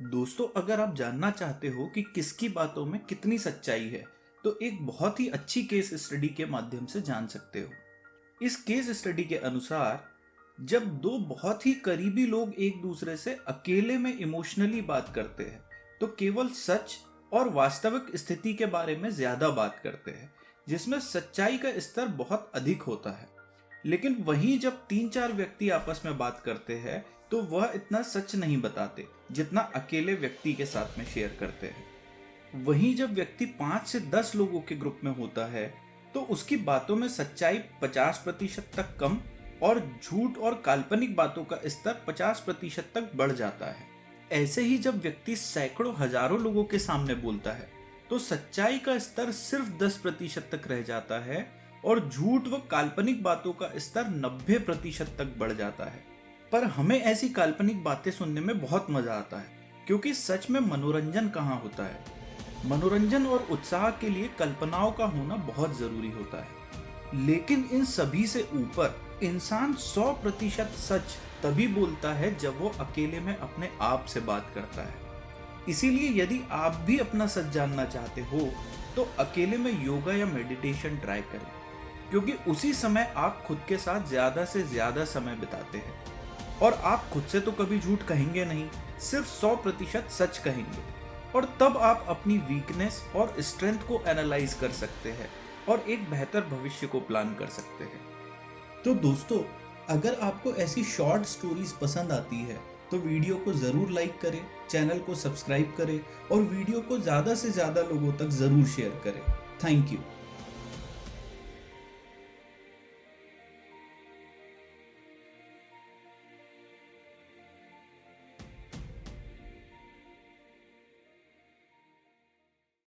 दोस्तों, अगर आप जानना चाहते हो कि किसकी बातों में कितनी सच्चाई है तो एक बहुत ही अच्छी केस स्टडी के माध्यम से जान सकते हो। इस केस स्टडी के अनुसार, जब दो बहुत ही करीबी लोग एक दूसरे से अकेले में इमोशनली बात करते हैं तो केवल सच और वास्तविक स्थिति के बारे में ज़्यादा बात करते हैं, जिसमें सच्चाई का स्तर बहुत अधिक होता है। लेकिन वहीं जब तीन चार व्यक्ति आपस में बात करते हैं तो वह इतना सच नहीं बताते जितना अकेले व्यक्ति के साथ में शेयर करते हैं। वहीं जब व्यक्ति पाँच से दस लोगों के ग्रुप में होता है तो उसकी बातों में सच्चाई पचास प्रतिशत तक कम और झूठ और काल्पनिक बातों का स्तर पचास प्रतिशत तक बढ़ जाता है। ऐसे ही जब व्यक्ति सैकड़ों हज़ारों लोगों के सामने बोलता है तो सच्चाई का स्तर सिर्फ़ दस प्रतिशत तक रह जाता है और झूठ व काल्पनिक बातों का स्तर नब्बे प्रतिशत तक बढ़ जाता है। पर हमें ऐसी काल्पनिक बातें सुनने में बहुत मज़ा आता है, क्योंकि सच में मनोरंजन कहाँ होता है? मनोरंजन और उत्साह के लिए कल्पनाओं का होना बहुत ज़रूरी होता है। लेकिन इन सभी से ऊपर इंसान सौ प्रतिशत सच तभी बोलता है जब वो अकेले में अपने आप से बात करता है। इसीलिए यदि आप भी अपना सच जानना चाहते हो तो अकेले में योगा या मेडिटेशन ट्राई करें, क्योंकि उसी समय आप खुद के साथ ज़्यादा से ज़्यादा समय बिताते हैं। और आप खुद से तो कभी झूठ कहेंगे नहीं, सिर्फ़ सौ प्रतिशत सच कहेंगे। और तब आप अपनी वीकनेस और स्ट्रेंथ को एनालाइज कर सकते हैं और एक बेहतर भविष्य को प्लान कर सकते हैं। तो दोस्तों, अगर आपको ऐसी शॉर्ट स्टोरीज पसंद आती है तो वीडियो को ज़रूर लाइक करें चैनल को सब्सक्राइब करें और वीडियो को ज़्यादा से ज़्यादा लोगों तक ज़रूर शेयर करें। Thank you